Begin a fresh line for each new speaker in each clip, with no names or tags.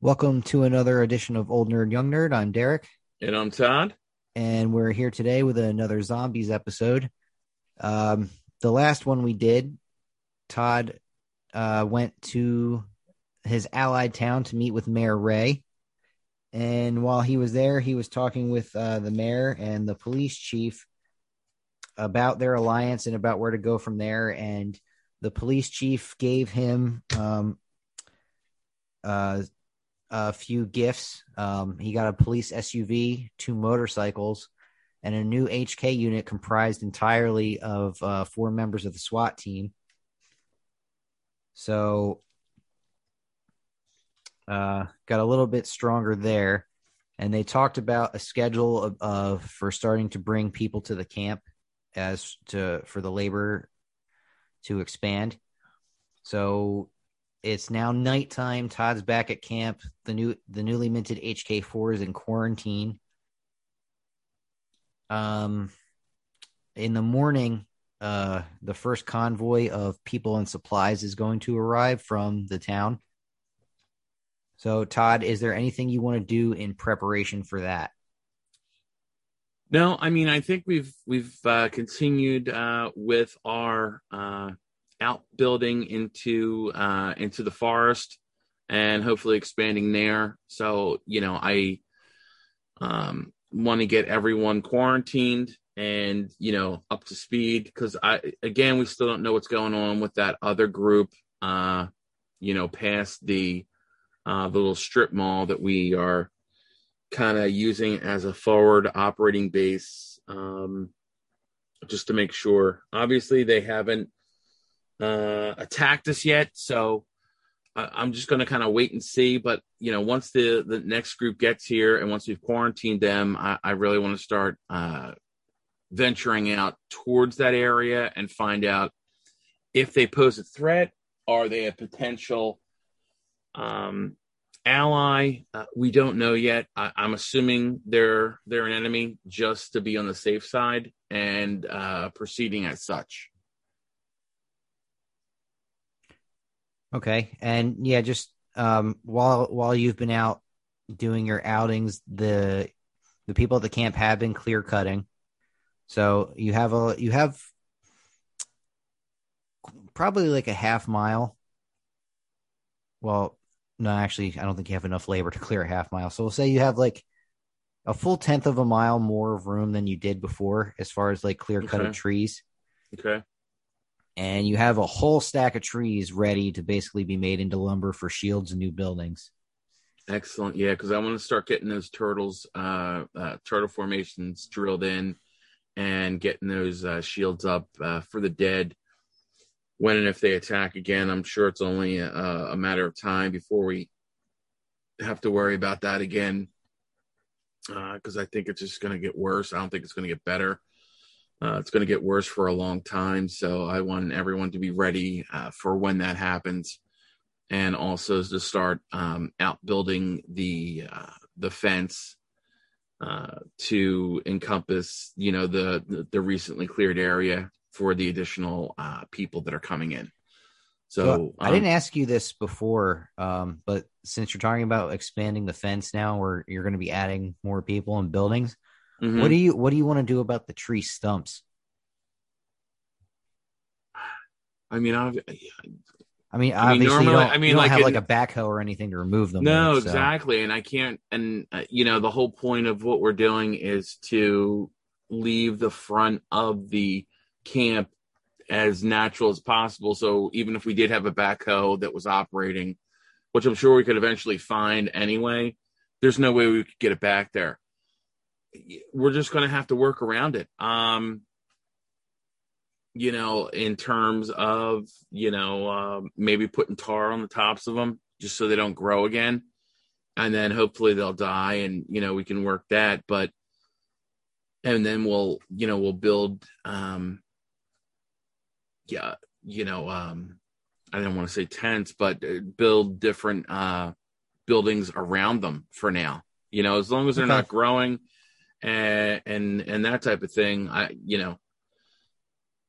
Welcome to another edition of Old Nerd Young Nerd. I'm Derek,
And I'm Todd.
and we're here today with another zombies episode. Um, the last one we did, Todd uh, went to his allied town to meet with Mayor Ray. And while he was there, he was talking with uh, the mayor and the police chief about their alliance and about where to go from there. And the police chief gave him um, uh, a few gifts. Um, he got a police SUV, two motorcycles, and a new HK unit comprised entirely of uh, four members of the SWAT team. So, uh, got a little bit stronger there. And they talked about a schedule of, of for starting to bring people to the camp as to for the labor to expand. So it's now nighttime. Todd's back at camp. The new the newly minted HK4 is in quarantine. Um in the morning, uh the first convoy of people and supplies is going to arrive from the town. So Todd, is there anything you want to do in preparation for that?
No, I mean I think we've we've uh, continued uh, with our uh, outbuilding into uh, into the forest and hopefully expanding there. So you know I um, want to get everyone quarantined and you know up to speed because I again we still don't know what's going on with that other group. Uh, you know, past the uh, the little strip mall that we are kind of using as a forward operating base um, just to make sure. Obviously, they haven't uh, attacked us yet, so I- I'm just going to kind of wait and see. But you know, once the the next group gets here and once we've quarantined them, I, I really want to start uh, venturing out towards that area and find out if they pose a threat. Are they a potential um, ally uh, we don't know yet I, i'm assuming they're they're an enemy just to be on the safe side and uh proceeding as such
Okay. And yeah, just um while while you've been out doing your outings, the the people at the camp have been clear cutting. So you have a you have probably like a half mile. Well, no, actually, I don't think you have enough labor to clear a half mile. So we'll say you have like a full tenth of a mile more of room than you did before as far as like clear cut
Okay.
of trees.
okay
And you have a whole stack of trees ready to basically be made into lumber for shields and new buildings.
excellent yeah because i want to start getting those turtles uh, uh turtle formations drilled in and getting those uh, shields up uh, for the dead when and if they attack again i'm sure it's only a, a matter of time before we have to worry about that again Uh because I think it's just going to get worse. I don't think it's going to get better. Uh, it's going to get worse for a long time. So I want everyone to be ready uh, for when that happens, and also to start um, outbuilding the uh, the fence uh, to encompass, you know, the, the recently cleared area for the additional uh, people that are coming in. So
Well, I
um,
didn't ask you this before, um, but since you're talking about expanding the fence now, where you're going to be adding more people and buildings,
mhm.
what do you what do you want to do about the tree stumps?
I mean, I've,
I mean,
I mean, normally- I mean, like
have like a backhoe or anything to remove them.
No,
with, so-
exactly. And I can't, and uh, you know, the whole point of what we're doing is to leave the front of the camp as natural as possible. So even if we did have a backhoe that was operating, which I'm sure we could eventually find anyway, there's no way we could get it back there. We're just going to have to work around it. Um, you know, in terms of, you know, um, maybe putting tar on the tops of them just so they don't grow again. And then hopefully they'll die and, you know, we can work that. But, and then we'll, you know, we'll build, um, yeah, you know, um, I didn't want to say tents, but uh, build different, uh, buildings around them for now, you know, as long as they're
Okay.
not growing and, and, and that type of thing. I, you know,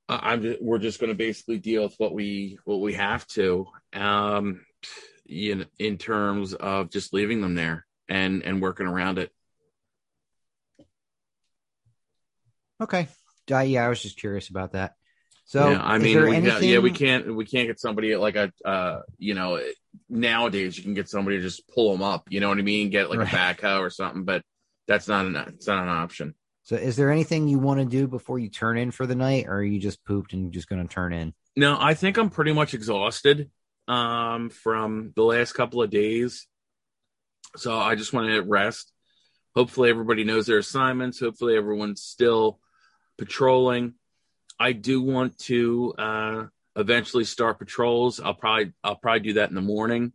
I- I'm just, we're just going to basically deal with what we what we have to. Um, you know, in terms of just leaving them there and and working around it.
Okay. Uh, yeah, I was just curious about that. So,
yeah, I mean, we, anything... yeah, we can't we can't get somebody like a uh, you know nowadays you can get somebody to just pull them up. You know what I mean? Get like right. a backhoe or something, but that's not an it's not an option.
So, is there anything you want to do before you turn in for the night, or are you just pooped and just going to turn in?
No, I think I'm pretty much exhausted um, from the last couple of days, so I just want to rest. Hopefully, everybody knows their assignments. Hopefully, everyone's still patrolling. I do want to uh, eventually start patrols. I'll probably I'll probably do that in the morning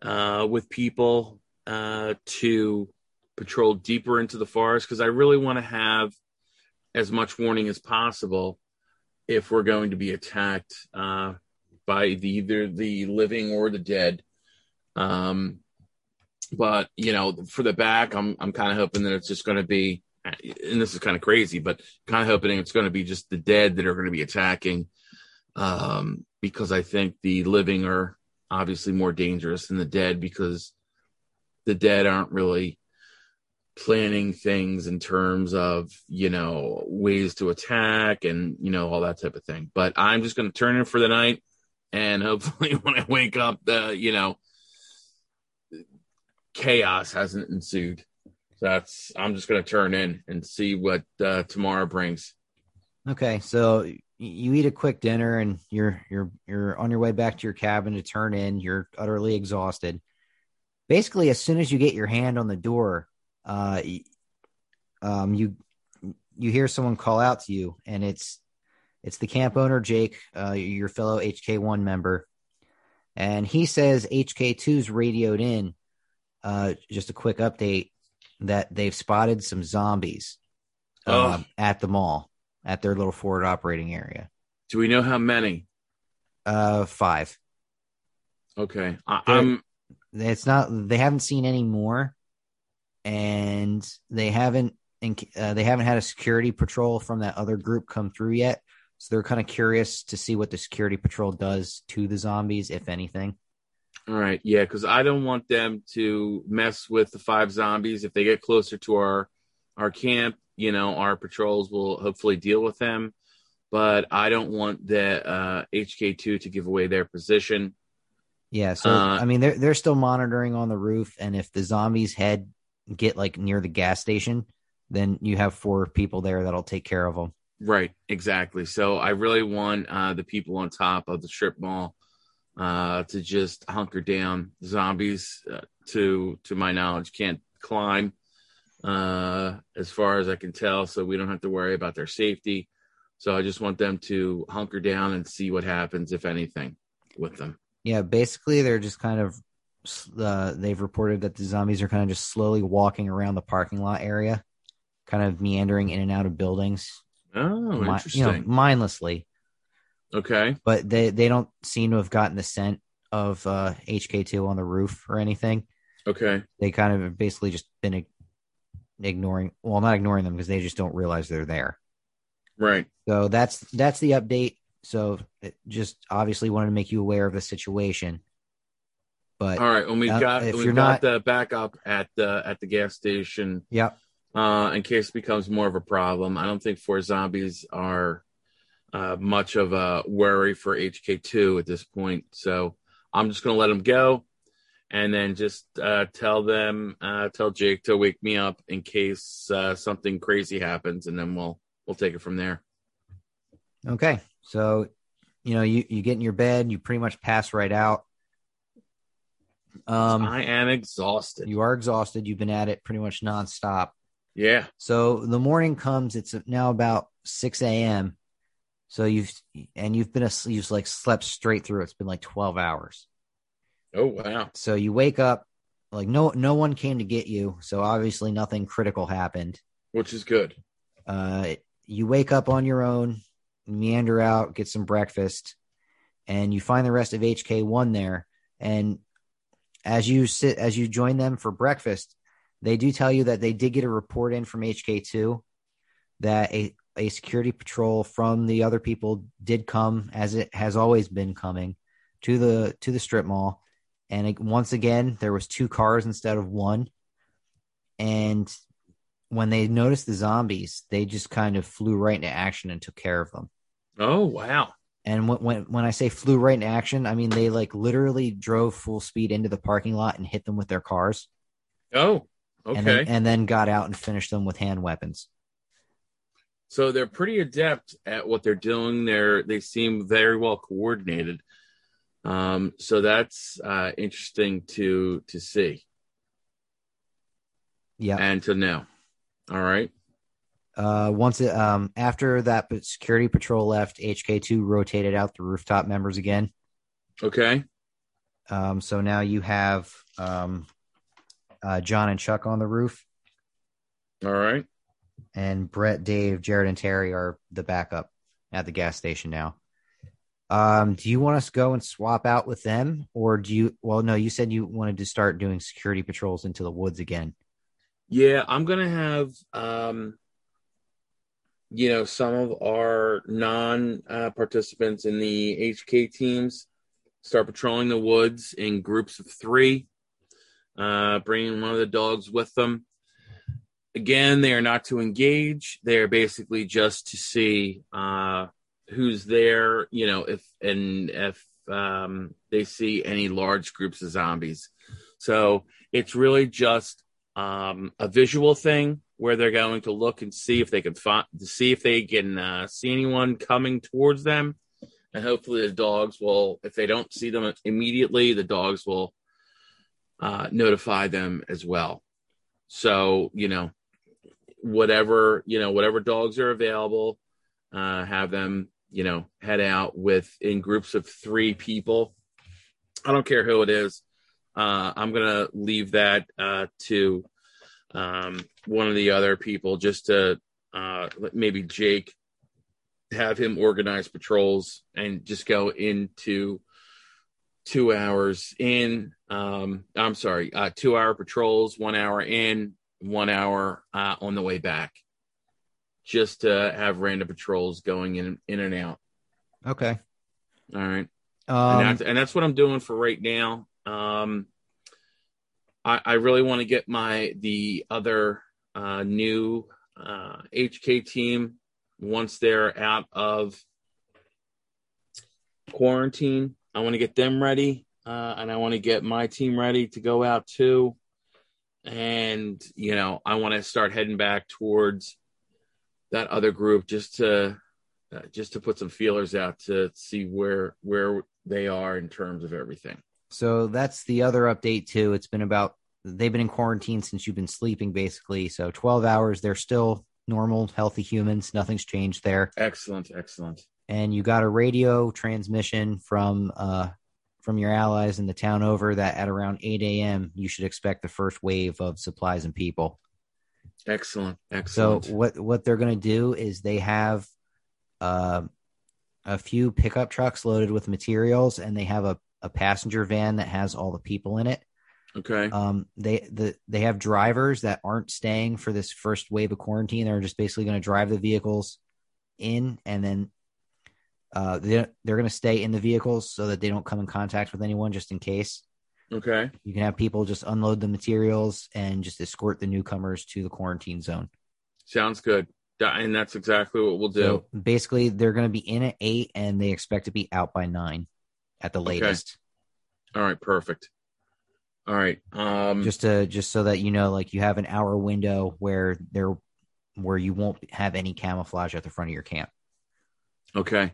uh, with people uh, to patrol deeper into the forest because I really want to have as much warning as possible if we're going to be attacked uh, by the, either the living or the dead. Um, but you know, for the back, I'm I'm kind of hoping that it's just going to be, and this is kind of crazy, but kind of hoping it's going to be just the dead that are going to be attacking, um, because I think the living are obviously more dangerous than the dead because the dead aren't really planning things in terms of you know ways to attack and you know all that type of thing. But i'm just going to turn in for the night and hopefully when i wake up the you know chaos hasn't ensued. So that's i'm just going to turn in and see what uh, tomorrow brings.
Okay so you eat a quick dinner and you're you're you're on your way back to your cabin to turn in. You're utterly exhausted. Basically as soon as you get your hand on the door uh, um, you you hear someone call out to you, and it's it's the camp owner Jake, uh, your fellow HK1 member, and he says HK2's radioed in. Uh, just a quick update that they've spotted some zombies uh, oh. at the mall at their little forward operating area.
Do we know how many?
Uh, five.
Okay, I, am
It's not. They haven't seen any more, and they haven't uh, they haven't had a security patrol from that other group come through yet. So they're kind of curious to see what the security patrol does to the zombies, if anything.
All right, yeah, because I don't want them to mess with the five zombies. If they get closer to our our camp, you know, our patrols will hopefully deal with them. But I don't want the uh, HK2 to give away their position.
Yeah, so uh, I mean, they're they're still monitoring on the roof, and if the zombies head get like near the gas station, then you have four people there that'll take care of them.
Right, exactly. So I really want uh, the people on top of the strip mall uh, to just hunker down. Zombies, uh, to to my knowledge, can't climb, uh, as far as I can tell. So we don't have to worry about their safety. So I just want them to hunker down and see what happens, if anything, with them.
Yeah, basically they're just kind of uh, they've reported that the zombies are kind of just slowly walking around the parking lot area, kind of meandering in and out of buildings.
Oh, mi- interesting. You know,
mindlessly.
Okay.
But they they don't seem to have gotten the scent of uh, HK2 on the roof or anything.
Okay.
They kind of have basically just been ignoring, well, not ignoring them because they just don't realize they're there.
Right.
So that's that's the update. So just obviously wanted to make you aware of the situation. But
all right, when we've uh, got if we've you're got not, the backup at the at the gas station.
Yep.
Uh, in case it becomes more of a problem, I don't think four zombies are uh, much of a worry for HK2 at this point. So I'm just going to let them go, and then just uh, tell them, uh, tell Jake to wake me up in case uh, something crazy happens, and then we'll we'll take it from there.
Okay, so you know you you get in your bed, you pretty much pass right out.
Um, I am exhausted.
You are exhausted. You've been at it pretty much nonstop.
Yeah.
So the morning comes. It's now about six a.m. So you've and you've been a you've like slept straight through. It's been like twelve hours.
Oh wow!
So you wake up like no no one came to get you. So obviously nothing critical happened,
which is good.
Uh, you wake up on your own, meander out, get some breakfast, and you find the rest of HK one there. And as you sit as you join them for breakfast, they do tell you that they did get a report in from HK2 that a, a security patrol from the other people did come as it has always been coming to the to the strip mall and it, once again there was two cars instead of one. And when they noticed the zombies, they just kind of flew right into action and took care of them.
Oh wow!
And when when when I say flew right into action, I mean they like literally drove full speed into the parking lot and hit them with their cars.
Oh, okay.
And then, and then got out and finished them with hand weapons.
So they're pretty adept at what they're doing. They're they seem very well coordinated. Um, so that's uh, interesting to to see.
Yeah,
and to know. All right.
Uh, once it, um after that security patrol left, HK2 rotated out the rooftop members again.
Okay.
Um, so now you have um, uh, John and Chuck on the roof.
All right.
And Brett, Dave, Jared, and Terry are the backup at the gas station now. Um, do you want us to go and swap out with them, or do you? Well, no, you said you wanted to start doing security patrols into the woods again.
Yeah, I'm gonna have um, you know, some of our non uh, participants in the HK teams start patrolling the woods in groups of three, uh, bringing one of the dogs with them. Again, they are not to engage. They are basically just to see uh, who's there, you know, if and if um, they see any large groups of zombies. So it's really just um, a visual thing where they're going to look and see if they can find to see if they can uh, see anyone coming towards them, and hopefully the dogs will, if they don't see them immediately, the dogs will uh, notify them as well. So you know, whatever you know, whatever dogs are available, uh, have them you know head out with in groups of three people. I don't care who it is. Uh, I'm gonna leave that uh, to um, one of the other people just to uh, maybe Jake have him organize patrols and just go into two hours in. Um, I'm sorry, uh, two hour patrols, one hour in, one hour uh, on the way back, just to have random patrols going in in and out.
Okay.
All right.
Um,
and, that's, and that's what I'm doing for right now. Um, I, I really want to get my the other uh, new uh, HK team once they're out of quarantine. I want to get them ready, uh, and I want to get my team ready to go out too. And you know, I want to start heading back towards that other group just to uh, just to put some feelers out to see where where they are in terms of everything.
So that's the other update too. It's been about they've been in quarantine since you've been sleeping basically. So 12 hours, they're still normal, healthy humans. Nothing's changed there.
Excellent, excellent.
And you got a radio transmission from uh from your allies in the town over that at around 8 a.m. you should expect the first wave of supplies and people.
Excellent, excellent.
So what what they're going to do is they have uh, a few pickup trucks loaded with materials, and they have a a passenger van that has all the people in it.
Okay.
Um, they the they have drivers that aren't staying for this first wave of quarantine. They're just basically going to drive the vehicles in, and then uh, they they're going to stay in the vehicles so that they don't come in contact with anyone, just in case.
Okay.
You can have people just unload the materials and just escort the newcomers to the quarantine zone.
Sounds good. And that's exactly what we'll do. So
basically, they're going to be in at eight, and they expect to be out by nine at the latest.
Okay. All right, perfect. All right. Um,
just to just so that you know, like you have an hour window where there where you won't have any camouflage at the front of your camp.
Okay.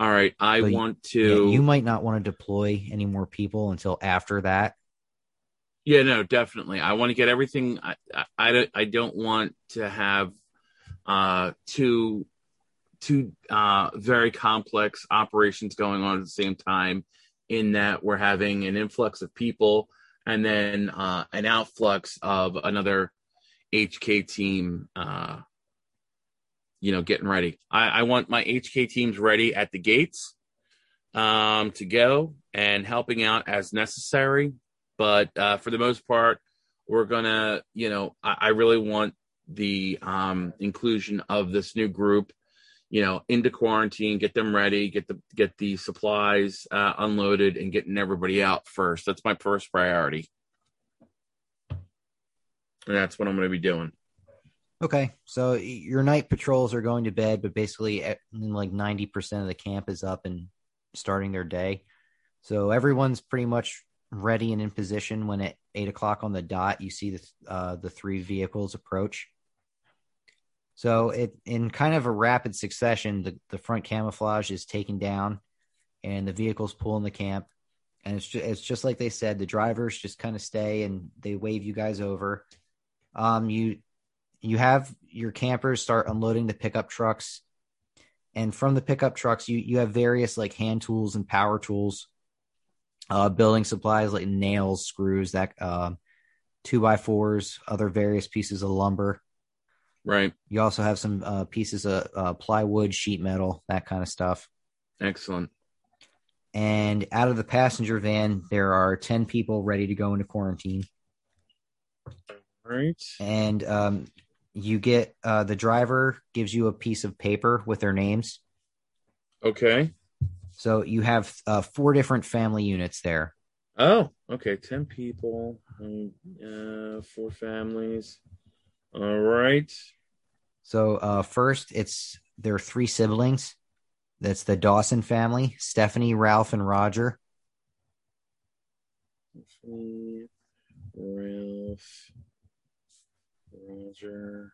All right. I
so
want to.
Yeah, you might not want to deploy any more people until after that.
Yeah, no, definitely. I want to get everything. I, I, I don't. I don't want to have uh, two two uh, very complex operations going on at the same time. In that we're having an influx of people and then uh, an outflux of another HK team, uh, you know, getting ready. I, I, want my HK teams ready at the gates um, to go and helping out as necessary. But uh, for the most part, we're gonna, you know, I, I really want the um, inclusion of this new group you know, into quarantine, get them ready, get the get the supplies uh, unloaded, and getting everybody out first. That's my first priority. And that's what I'm going to be doing.
Okay, so your night patrols are going to bed, but basically, like ninety percent of the camp is up and starting their day. So everyone's pretty much ready and in position when at eight o'clock on the dot you see the uh, the three vehicles approach. So it in kind of a rapid succession, the, the front camouflage is taken down, and the vehicles pull in the camp, and it's just, it's just like they said. The drivers just kind of stay and they wave you guys over. Um, you you have your campers start unloading the pickup trucks, and from the pickup trucks, you you have various like hand tools and power tools, uh, building supplies like nails, screws, that uh, two by fours, other various pieces of lumber
Right.
You also have some uh, pieces of uh, plywood, sheet metal, that kind of stuff.
Excellent.
And out of the passenger van, there are 10 people ready to go into quarantine.
Right.
And um, you get uh, the driver gives you a piece of paper with their names.
Okay.
So you have uh, four different family units there.
Oh, okay. 10 people, uh, four families. All right.
So uh, first, it's there are three siblings. That's the Dawson family: Stephanie, Ralph, and Roger.
Stephanie, Ralph, Roger,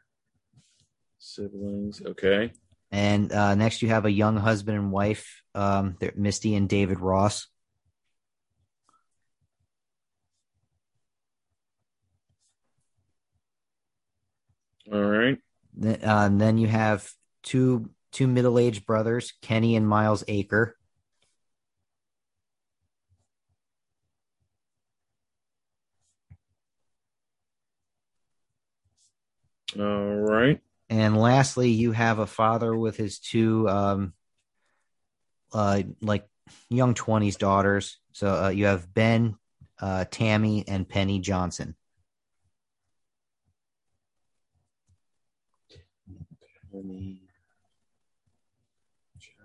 siblings. Okay.
And uh, next, you have a young husband and wife, um, Misty and David Ross.
All right.
Uh, and then you have two two middle aged brothers, Kenny and Miles Aker.
All right.
And lastly, you have a father with his two, um, uh, like young twenties daughters. So uh, you have Ben, uh, Tammy, and Penny Johnson.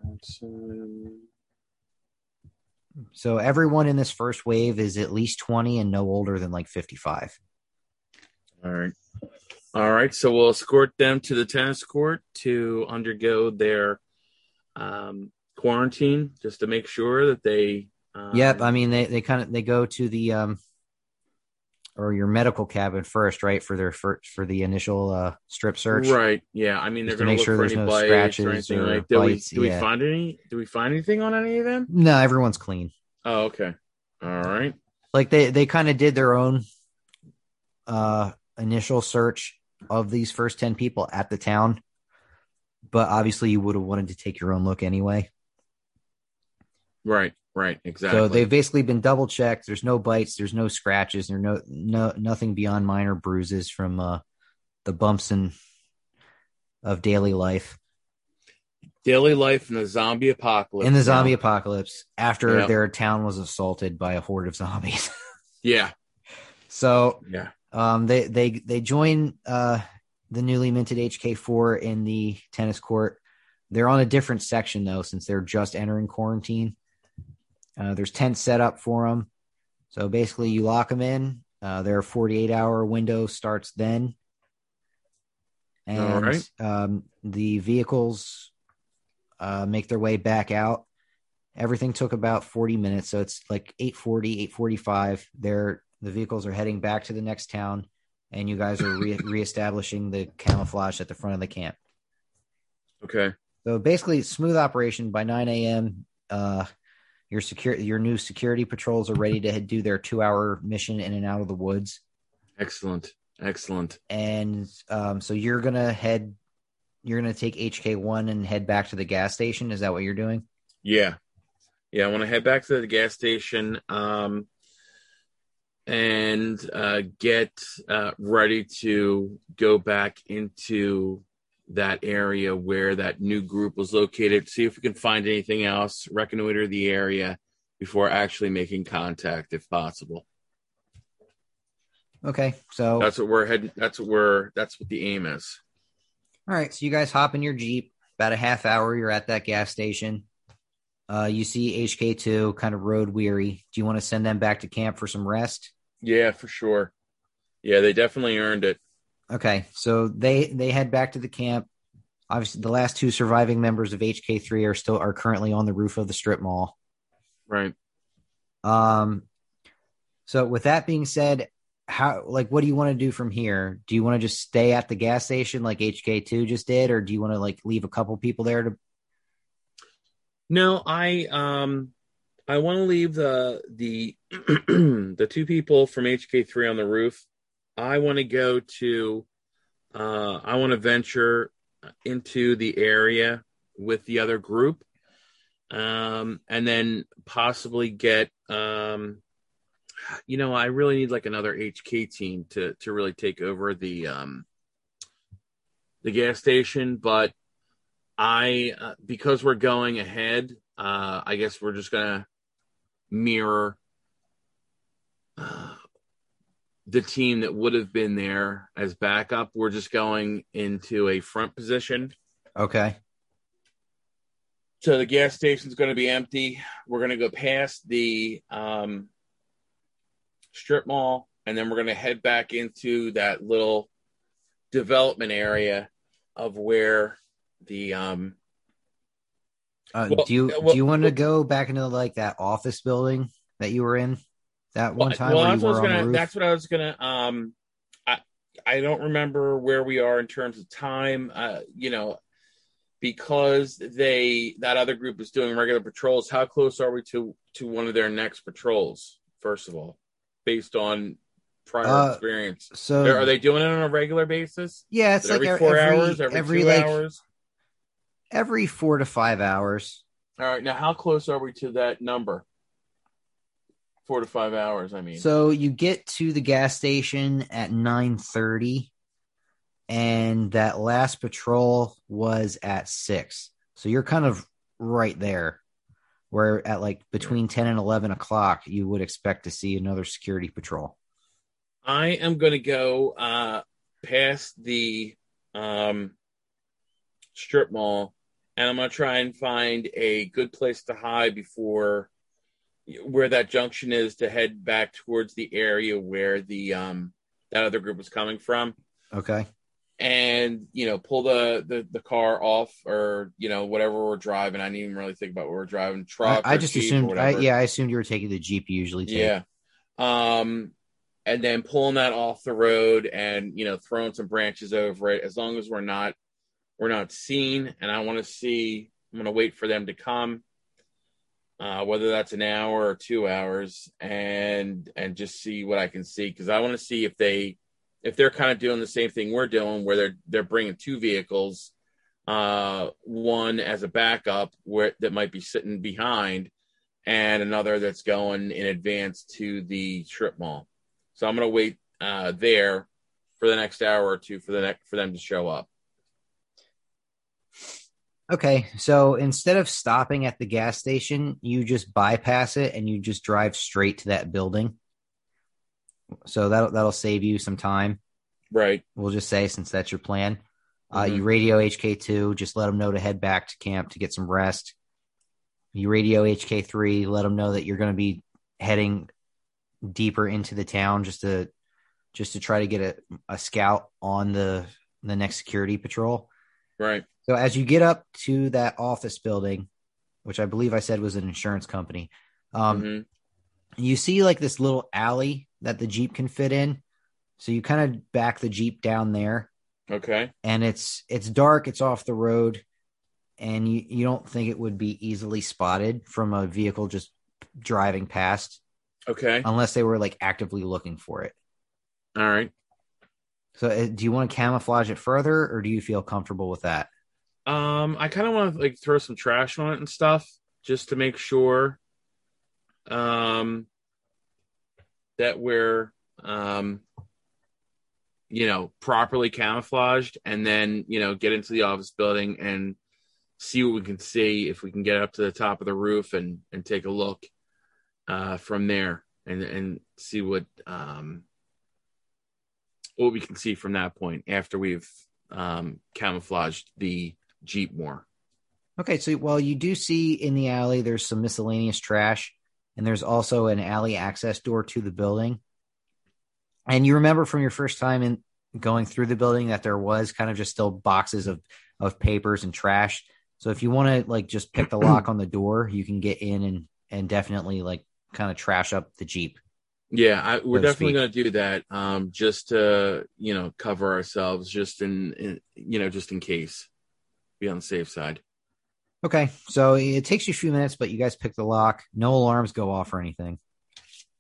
Johnson.
So everyone in this first wave is at least 20 and no older than like 55.
All right. All right. So we'll escort them to the tennis court to undergo their um, quarantine just to make sure that they. Um,
yep. I mean, they, they kind of, they go to the, um, or your medical cabin first, right? For their for, for the initial uh, strip search,
right? Yeah, I mean they're going to
make
look
sure
for
there's
any
no
bites
scratches
or anything
or
like. Do
bites,
we do we find any? Do we find anything on any of them?
No, everyone's clean.
Oh, okay. All right.
Like they they kind of did their own uh initial search of these first 10 people at the town. But obviously you would have wanted to take your own look anyway.
Right. Right. Exactly.
So they've basically been double checked. There's no bites, there's no scratches, there's no no nothing beyond minor bruises from uh the bumps and of daily life.
daily life in the zombie apocalypse.
in the zombie apocalypse after
Yeah.
their town was assaulted by a horde of zombies.
Yeah.
so
Yeah.
um, they they they join uh, the newly minted HK4 in the tennis court. They're on a different section though, since they're just entering quarantine. Uh, there's tents set up for them. So basically, you lock them in. Uh, their 48 hour window starts then. And
right.
um, the vehicles uh, make their way back out. Everything took about 40 minutes. So it's like 840, 845. They're, the vehicles are heading back to the next town. And you guys are re- reestablishing the camouflage at the front of the camp.
Okay.
So basically, smooth operation by 9 a.m. Uh, your secure your new security patrols are ready to do their two hour mission in and out of the woods,
Excellent. Excellent.
and um, so you're gonna head. You're gonna take HK one and head back to the gas station. Is that what you're doing?
Yeah. Yeah. I want to head back to the gas station um, and uh, get uh, ready to go back into that area where that new group was located, see if we can find anything else, reconnoiter the area before actually making contact if possible.
Okay, so
That's what we're heading. That's what we're, that's what the aim is.
all right, so you guys hop in your jeep about a half hour. You're at that gas station. Uh, you see HK2 kind of road weary. Do you want to send them back to camp for some rest?
Yeah, for sure. Yeah, they definitely earned it.
Okay, so they they head back to the camp. Obviously, the last two surviving members of HK3 are still are currently on the roof of the strip mall.
Right.
Um, so with that being said, how like what do you want to do from here? Do you want to just stay at the gas station like HK2 just did, or do you want to like leave a couple people there to?
No, I um I want to leave the the the two people from HK3 on the roof. I want to go to uh I want to venture into the area with the other group um and then possibly get um you know i really need like another hk team to to really take over the um the gas station but i uh, because we're going ahead uh i guess we're just gonna mirror uh, the team that would have been there as backup we're just going into a front position.
Okay.
so the gas station's going to be empty. We're going to go past the um, strip mall and then we're going to head back into that little development area of where the um
Uh,
Well,
do you
uh, well-
do you want to go back into like that office building that you were in that one time
well,
where
that's
you
what I
were
was
on the
gonna
roof?
that's what I was gonna um I I don't remember where we are in terms of time uh you know because they that other group is doing regular patrols. How close are we to to one of their next patrols first of all based on prior
Uh,
experience?
So
are they doing it on a regular basis?
Yeah, it's like
every
every
four
every,
hours every,
every
two
like
hours?
every four to five hours.
all right now how close are we to that number four to five hours i mean
So you get to the gas station at nine thirty, and that last patrol was at six. So you're kind of right there, where at like between ten and eleven o'clock, you would expect to see another security patrol.
I am going to go uh, past the um, strip mall, and I'm going to try and find a good place to hide before where that junction is to head back towards the area where the um, that other group was coming from,
Okay.
and you know pull the, the the car off or you know whatever we're driving. I didn't even really think about what we're driving. Truck.
I
or
just assumed. I, yeah, I assumed you were taking the jeep you usually take.
Yeah. Um, and then pulling that off the road and you know throwing some branches over it. As long as we're not we're not seen, and I want to see. I'm going to wait for them to come, uh, whether that's an hour or two hours, and and just see what I can see because I want to see if they if they're kind of doing the same thing we're doing, where they're they're bringing two vehicles, uh, one as a backup where that might be sitting behind, and another that's going in advance to the strip mall. So I'm to wait uh, there for the next hour or two for the next for them to show up.
Okay, so instead of stopping at the gas station, you just bypass it and you just drive straight to that building. So that'll that'll save you some time.
Right.
We'll just say since that's your plan. Uh,
Mhm.
you radio HK2, just let them know to head back to camp to get some rest. You radio HK3, let them know that you're going to be heading deeper into the town just to just to try to get a, a scout on the the next security patrol.
Right.
So as you get up to that office building, which I believe I said was an insurance company, um,
Mhm.
you see like this little alley that the Jeep can fit in. So you kind of back the Jeep down there
Okay.
and it's it's dark, it's off the road, and you, you don't think it would be easily spotted from a vehicle just driving past
Okay.
unless they were like actively looking for it.
All right.
So uh, do you want to camouflage it further or do you feel comfortable with that?
Um, I kind of want to like throw some trash on it and stuff just to make sure um that we're um you know properly camouflaged and then you know get into the office building and see what we can see if we can get up to the top of the roof and and take a look uh from there and and see what um what we can see from that point after we've um camouflaged the jeep more
Okay, so while you do see in the alley there's some miscellaneous trash, and there's also an alley access door to the building. And you remember from your first time in going through the building that there was kind of just still boxes of of papers and trash. So if you want to like just pick the lock on the door, you can get in and and definitely like kind of trash up the Jeep.
Yeah, I, we're
So
definitely going to do that. Um, just to you know cover ourselves, just in, in you know just in case, be on the safe side.
Okay, so it takes you a few minutes, but you guys pick the lock. No alarms go off or anything,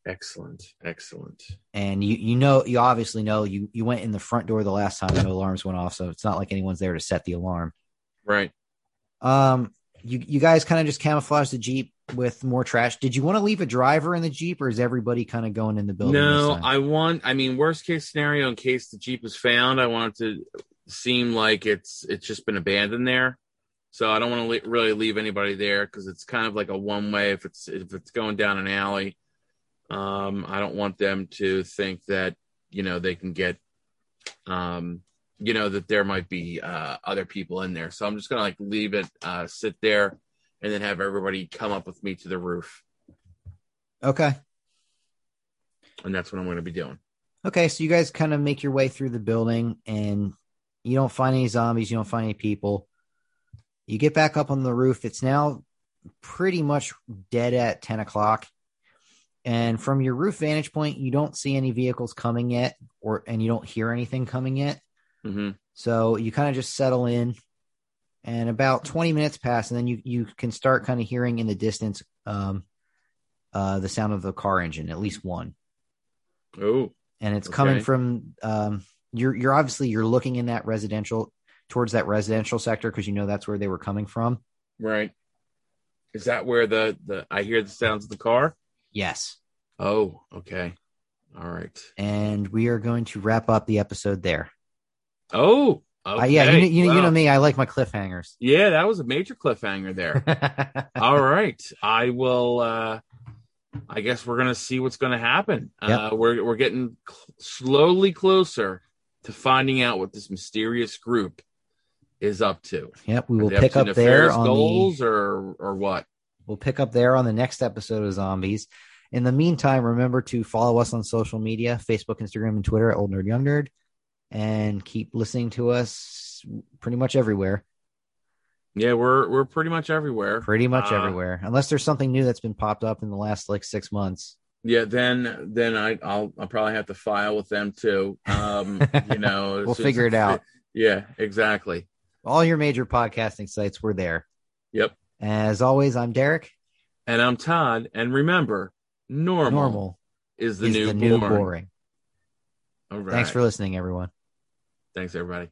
Excellent, excellent.
and you you know you obviously know you you went in the front door the last time no alarms went off, so it's not like anyone's there to set the alarm.
Right.
Um, you you guys kind of just camouflage the Jeep with more trash. Did you want to leave a driver in the Jeep, or is everybody kind of going in the building?
No. I want. I mean, worst case scenario, in case the Jeep is found, I want it to seem like it's it's just been abandoned there. So I don't want to le- really leave anybody there because it's kind of like a one way. If it's if it's going down an alley, um, I don't want them to think that you know they can get, um, you know that there might be uh, other people in there. So I'm just gonna like leave it, uh, sit there, and then have everybody come up with me to the roof,
okay.
and that's what I'm gonna be doing.
Okay, so you guys kind of make your way through the building and you don't find any zombies, you don't find any people. You get back up on the roof. It's now pretty much dead at 10 o'clock. And from your roof vantage point, you don't see any vehicles coming yet, or and you don't hear anything coming yet.
hmm
So you kind of just settle in, and about 20 minutes pass, and then you you can start kind of hearing in the distance um, uh, the sound of the car engine, at least one
Oh.
and it's coming from um you're you're obviously you're looking in that residential towards that residential sector because you know that's where they were coming from
Right. Is that where the the I hear the sounds of the car?
yes
Oh, okay. All right.
and we are going to wrap up the episode there
Oh,
Uh, yeah you, know- you, know- you know me i like my cliffhangers
Yeah, that was a major cliffhanger there. All right. I will uh I guess we're going to see what's going to happen. Uh we're we're getting cl- slowly closer to finding out what this mysterious group is up to.
yep we will
up
pick up there on
goals
the
or or what?
we'll pick up there on the next episode of zombies in the meantime remember to follow us on social media facebook instagram and twitter at old nerd young nerd and keep listening to us pretty much everywhere
Yeah, we're we're pretty much everywhere.
pretty much
Uh,
everywhere unless there's something new that's been popped up in the last like six months
Yeah, then then I I'll I'll probably have to file with them too. Um, you know,
We'll figure it out.
Yeah, exactly.
all your major podcasting sites were there
Yep.
as always i'm derek
And I'm Todd, and remember, normal,
normal
is the
is
new
the new
boring.
boring
All right.
thanks for listening everyone
Thanks everybody.